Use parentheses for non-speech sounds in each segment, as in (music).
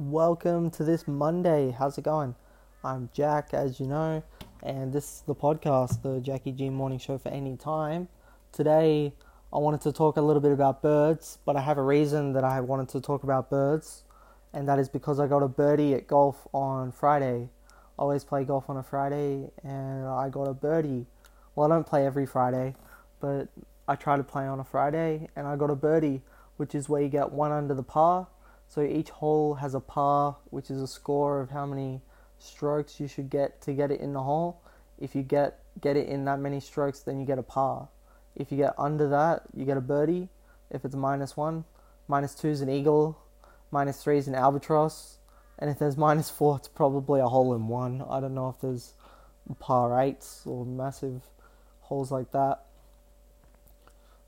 Welcome to this Monday. How's it going? I'm Jack, as you know, and this is the podcast, the Jackie G Morning Show for any time. Today, I wanted to talk a little bit about birds, but I have a reason that I wanted to talk about birds, and that is because I got a birdie at golf on Friday. I always play golf on a Friday, and I got a birdie. Well, I don't play every Friday, but I try to play on a Friday, and I got a birdie, which is where you get one under the par so each hole has a par, which is a score of how many strokes you should get to get it in the hole. If you get get it in that many strokes, then you get a par. If you get under that, you get a birdie. If it's minus one, minus two is an eagle, minus three is an albatross, and if there's (laughs) minus four, it's probably a hole in one. I don't know if there's par eights or massive holes like that.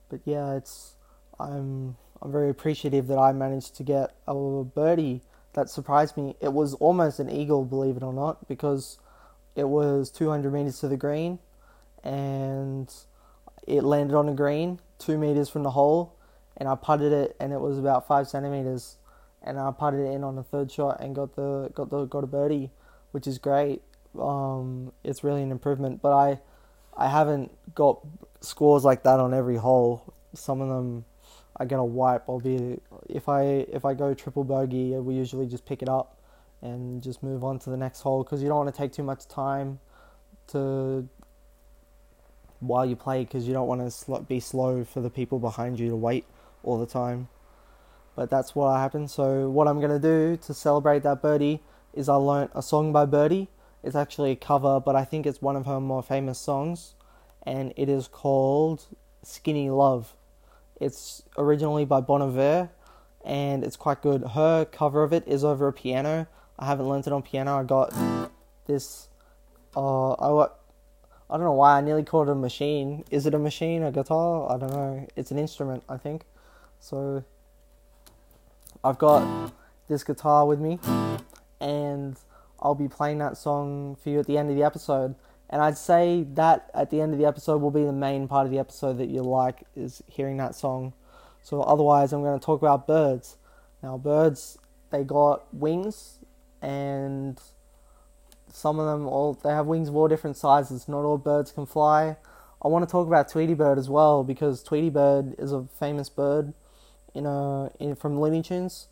But yeah, it's I'm I'm very appreciative that I managed to get a birdie that surprised me. It was almost an eagle, believe it or not, because it was 200 meters to the green and it landed on the green two meters from the hole and I putted it and it was about five centimeters and I putted it in on the third shot and got the got the got a birdie, which is great. Um, it's really an improvement, but I I haven't got scores like that on every hole. Some of them I get a wipe. I'll be if I if I go triple bogey, uh, we usually just pick it up and just move on to the next hole because you don't want to take too much time to while you play because you don't want to sl- be slow for the people behind you to wait all the time. But that's what happened. So what I'm gonna do to celebrate that birdie is I learnt a song by Birdy. It's actually a cover, but I think it's one of her more famous songs, and it is called "Skinny Love." It's originally by Bon Iver, and it's quite good. Her cover of it is over a piano. I haven't learnt it on piano. I got this. Uh, I got. I don't know why I nearly called it a machine. Is it a machine? A guitar? I don't know. It's an instrument, I think. So I've got this guitar with me, and I'll be playing that song for you at the end of the episode. And I'd say that at the end of the episode will be the main part of the episode that you like is hearing that song. So otherwise, I'm going to talk about birds. Now, birds they got wings, and some of them all they have wings of all different sizes. Not all birds can fly. I want to talk about Tweety Bird as well because Tweety Bird is a famous bird in a in from Looney Tunes,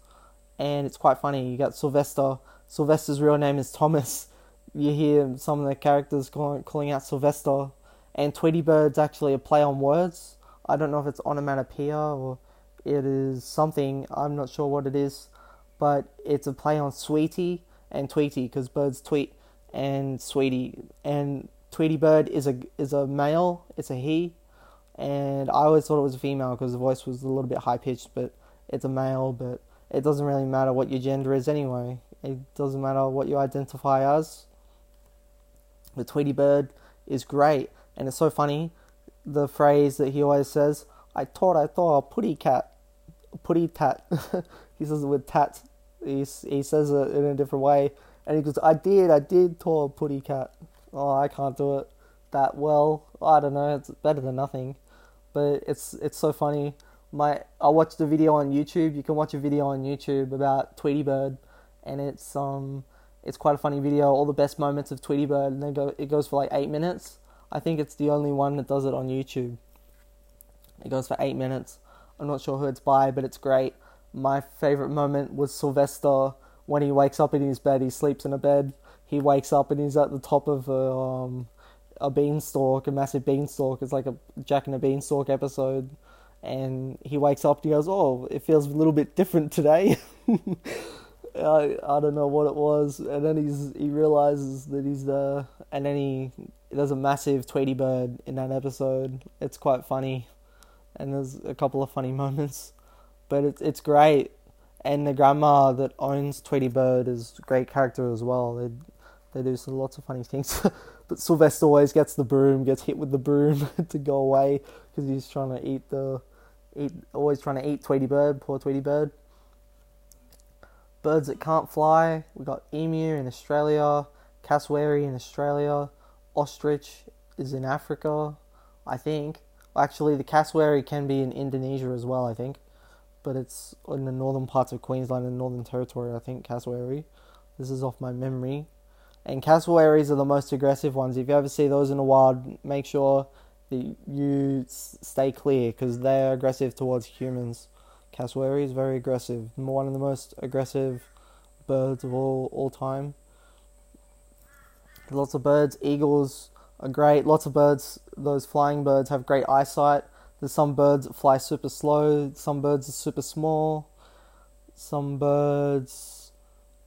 and it's quite funny. You got Sylvester. Sylvester's real name is Thomas you hear some of the characters calling, calling out Sylvester, and Tweety Bird's actually a play on words. I don't know if it's onomatopoeia or it is something. I'm not sure what it is, but it's a play on sweetie and Tweety because birds tweet and sweetie and Tweety Bird is a is a male. It's a he, and I always thought it was a female because the voice was a little bit high pitched, but it's a male. But it doesn't really matter what your gender is anyway. It doesn't matter what you identify as the Tweety Bird is great, and it's so funny. The phrase that he always says, "I thought I thought a putty cat, putty tat." (laughs) he says it with tat. He he says it in a different way, and he goes, "I did, I did thaw a putty cat." Oh, I can't do it that well. I don't know. It's better than nothing, but it's it's so funny. My I watched a video on YouTube. You can watch a video on YouTube about Tweety Bird, and it's um it's quite a funny video. All the best moments of Tweety Bird, and then go it goes for like eight minutes. I think it's the only one that does it on YouTube. It goes for eight minutes. I'm not sure who it's by, but it's great. My favorite moment was Sylvester when he wakes up in his bed. He sleeps in a bed. He wakes up and he's at the top of a um, a beanstalk, a massive beanstalk. It's like a Jack and a Beanstalk episode. And he wakes up and he goes, "Oh, it feels a little bit different today." (laughs) I I don't know what it was, and then he's he realizes that he's the and then he there's a massive Tweety Bird in that episode. It's quite funny, and there's a couple of funny (laughs) moments, but it's it's great. And the grandma that owns Tweety Bird is a great character as well. They they do some, lots of funny things. (laughs) but Sylvester always gets the broom, gets hit with the broom (laughs) to go away because he's trying to eat the eat always trying to eat Tweety Bird, poor Tweety Bird birds that can't fly. We got emu in Australia, cassowary in Australia, ostrich is in Africa, I think. Actually, the cassowary can be in Indonesia as well, I think. but it's in the northern parts of Queensland and Northern Territory, I think, cassowary. This is off my memory. And cassowaries are the most aggressive ones. If you ever see those in the wild, make sure that you stay clear because they're aggressive towards humans. Cassowary is very aggressive, one of the most aggressive birds of all, all time. Lots of birds, eagles are great. Lots of birds, those flying birds have great eyesight. There's some birds that fly super slow, some birds are super small, some birds.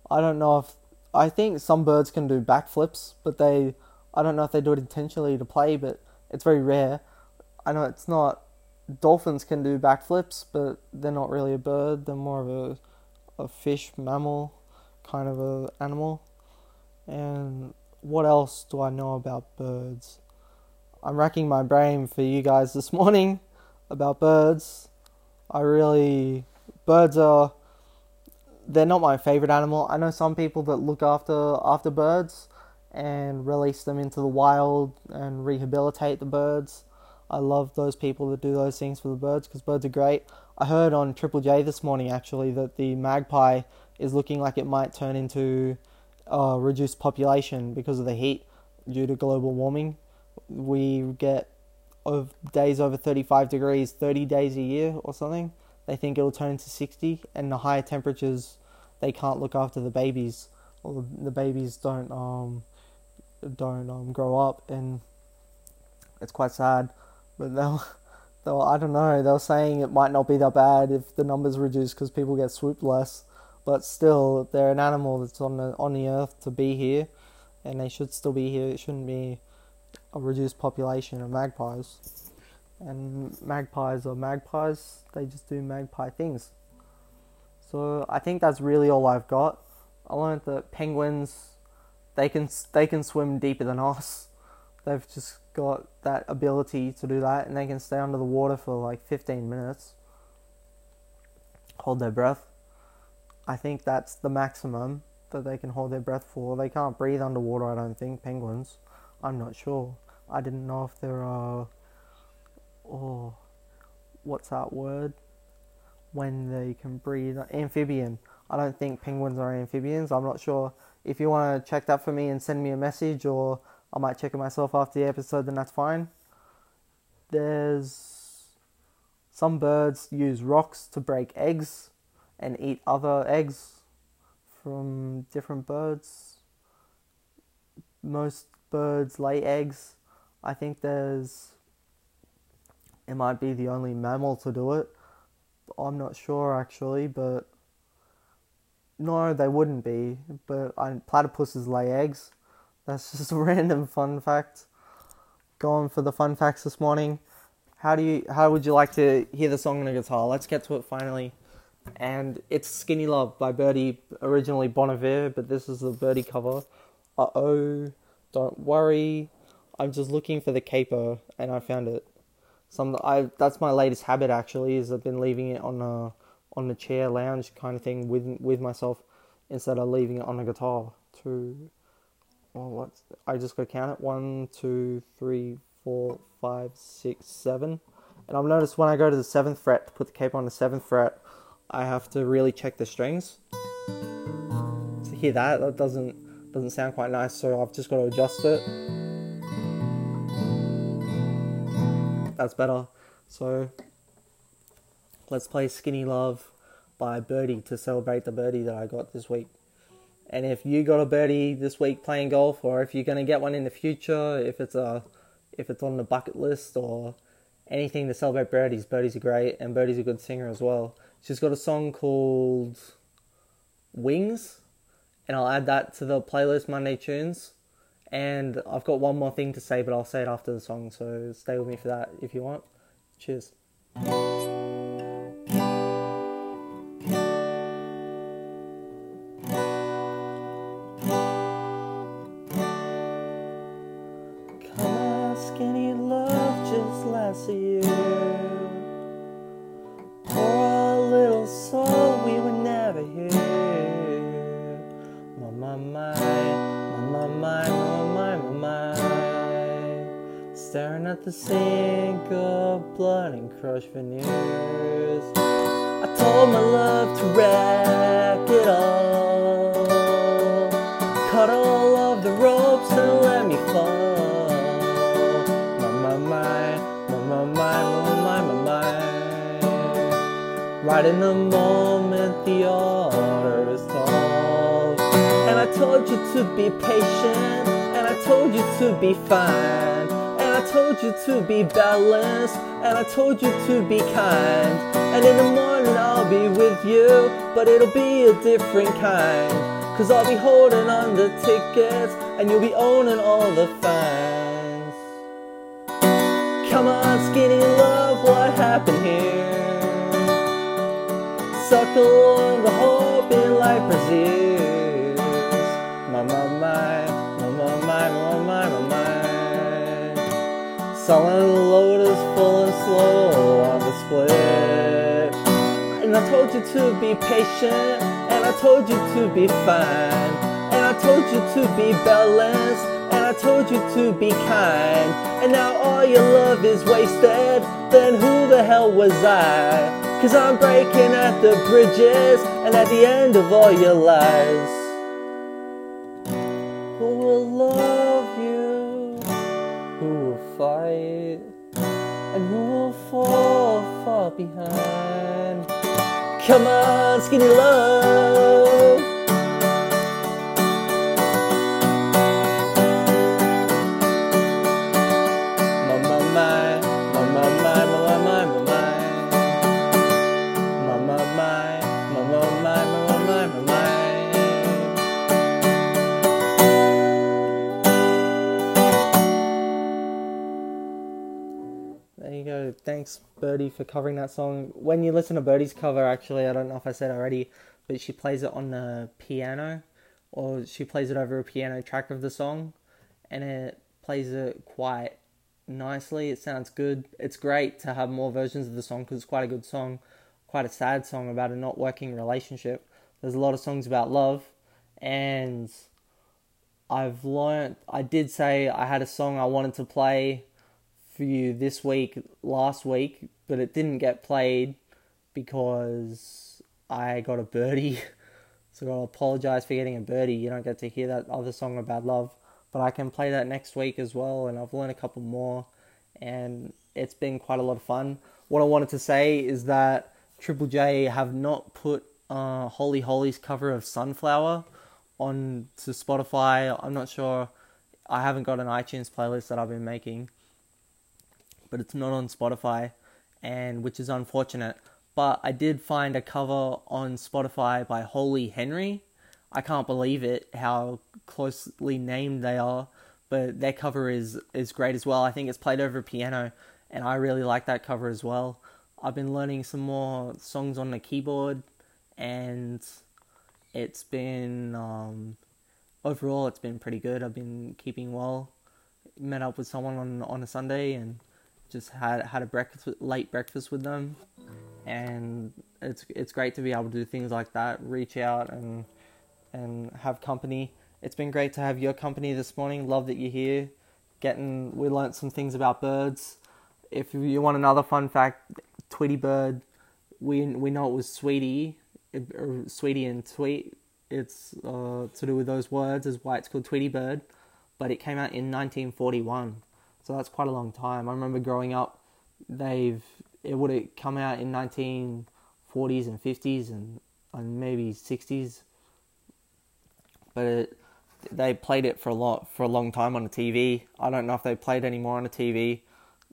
I don't know if. I think some birds can do backflips, but they. I don't know if they do it intentionally to play, but it's very rare. I know it's not. Dolphins can do backflips, but they're not really a bird. They're more of a, a fish, mammal, kind of a animal. And what else do I know about birds? I'm racking my brain for you guys this (laughs) morning about birds. I really birds are they're not my favorite animal. I know some people that look after after birds and release them into the wild and rehabilitate the birds. I love those people that do those things for the birds because birds are great. I heard on Triple J this morning actually that the magpie is looking like it might turn into a reduced population because of the heat due to global warming. We get of days over 35 degrees 30 days a year or something. They think it'll turn to 60 and the higher temperatures they can't look after the babies. Or the babies don't um don't um grow up and it's quite sad but they'll (laughs) they'll I don't know they're saying it might not be that bad if the numbers reduce because people get swooped less but still they're an animal that's on the on the earth to be here and they should still be here it shouldn't be a reduced population of magpies. And magpies are magpies, they just do magpie things. So I think that's really all I've got. I learned that penguins, they can they can swim deeper than us. They've just got that ability to do that, and they can stay under the water for like 15 minutes, hold their breath. I think that's the maximum that they can hold their breath for. They can't breathe underwater, I don't think, penguins. I'm not sure. I didn't know if there are. Oh, what's that word? When they can breathe. Amphibian. I don't think penguins are amphibians. I'm not sure. If you want to check that for me and send me a message, or I might check it myself after the episode, then that's fine. There's. Some birds use rocks to break eggs and eat other eggs from different birds. Most birds lay eggs. I think there's. It might be the only mammal to do it. I'm not sure actually, but. No, they wouldn't be. But I, platypuses lay eggs. That's just a (laughs) random fun fact. Going for the fun facts this morning. How do you? How would you like to hear the song on the guitar? Let's get to it finally. And it's "Skinny Love" by Birdy, originally Bon Iver, but this is the Birdy cover. Uh oh. Don't worry. I'm just looking for the capo and I found it. Some I that's my latest habit actually is I've been leaving it on a on the chair lounge kind of thing with with myself instead of leaving it on a guitar. Two well what's I just gotta count it. One, two, three, four, five, six, seven. And I've noticed when I go to the seventh fret to put the capo on the seventh fret, I have to really check the strings. To hear that, that doesn't doesn't sound quite nice, so I've just got to adjust it. That's better. So let's play Skinny Love by Birdy to celebrate the birdie that I got this week. And if you got a birdie this week playing golf, or if you're gonna get one in the future, if it's a if it's on the bucket list or anything to celebrate birdies, birdies are great, and Birdy's a good singer as well. She's got a song called Wings and I'll add that to the playlist Monday Tunes. And I've got one more thing to say, but I'll say it after the song, so stay with me for that if you want. Cheers. skinny love just last year. Poor little soul, we were never here. My my, my, my, my my, mama, my. Staring at the sink of blood and crushed veneers. I told my love to wreck it all. Cut off. Right in the moment the order is called. And I told you to be patient, and I told you to be fine. And I told you to be balanced, and I told you to be kind. And in the morning I'll be with you, but it'll be a different kind. Cause I'll be holding on the tickets, and you'll be owning all the fines. Come on, skinny On the hope in life Brazils. My, my, my, my, my, my, my, my, my. Sullen lotus full and slow on the split. And I told you to be patient, and I told you to be fine, and I told you to be balanced, and I told you to be kind. And now all your love is wasted, then who the hell was I? Cause I'm breaking at the bridges, and at the end of all your lies. Who will love you? Who will fight? And who will fall far behind? Come on, skinny love. Birdy, for covering that song. When you listen to Birdy's cover, actually, I don't know if I said already, but she plays it on the piano, or she plays it over a piano track of the song, and it plays it quite nicely. It sounds good. It's great to have more versions of the song because it's quite a good song, quite a sad song about a not working relationship. There's a lot of songs about love, and I've learned. I did say I had a song I wanted to play for you this week, last week, but it didn't get played because I got a birdie. (laughs) So I apologize for getting a birdie. You don't get to hear that other song about love, but I can play that next week as well. And I've learned a couple more, and it's been quite a lot of fun. What I wanted to say is that Triple J have not put uh, Holy Holy's cover of Sunflower on to Spotify. I'm not sure. I haven't got an iTunes playlist that I've been making, but it's not on Spotify, and which is unfortunate. But I did find a cover on Spotify by Holy Henry. I can't believe it how closely named they are, but their cover is is great as well. I think it's played over a piano, and I really like that cover as well. I've been learning some more songs on the keyboard, and it's been um, overall it's been pretty good. I've been keeping well. Met up with someone on on a Sunday and just had had a breakfast late breakfast with them, and it's it's great to be able to do things like that. Reach out and and have company. It's been great to have your company this morning. Love that you're here. Getting we learnt some things about birds. If you want another fun fact, Tweety bird, we we know it was Sweetie, or Sweetie and Tweet. It's uh, to do with those words, is why it's called Tweety bird. But it came out in 1941, so that's quite a long time. I remember growing up, they've it would have come out in 1940s and 50s and and maybe 60s but it, they played it for a lot for a long time on the TV. I don't know if they played anymore on the TV.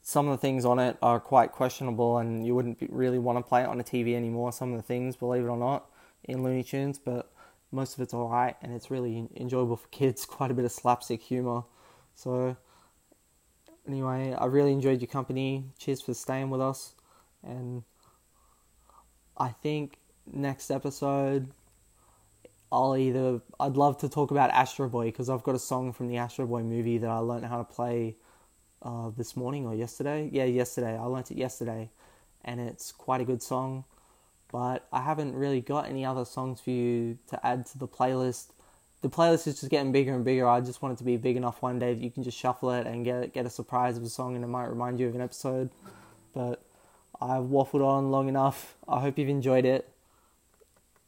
Some of the things on it are quite questionable, and you wouldn't really want to play it on the TV anymore. Some of the things, believe it or not, in Looney Tunes, but most of it's alright, and it's really enjoyable for kids. (laughs) Quite a bit of slapstick humor. So anyway, I really enjoyed your company. Cheers for staying with us, and I think next episode I'll either I'd love to talk about Astro Boy because I've got a song from the Astro Boy movie that I learned how to play uh, this morning or yesterday. Yeah, yesterday. I learnt it yesterday, and it's quite a good song. But I haven't really got any other songs for you to add to the playlist. The playlist is just getting bigger and bigger. I just want it to be big enough one day that you can just shuffle it and get get a surprise of a song, and it might remind you of an episode. But I've waffled on long enough. I hope you've enjoyed it.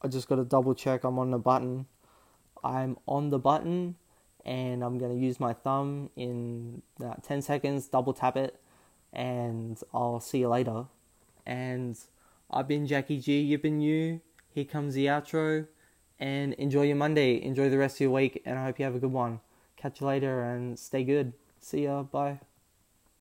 I just got to double check I'm on the button. I'm on the button and I'm going to use my thumb in about 10 seconds, double tap it, and I'll see you later. And I've been Jackie G, you've been you. Here comes the outro. And enjoy your Monday, enjoy the rest of your week, and I hope you have a good one. Catch you later and stay good. See ya. Bye.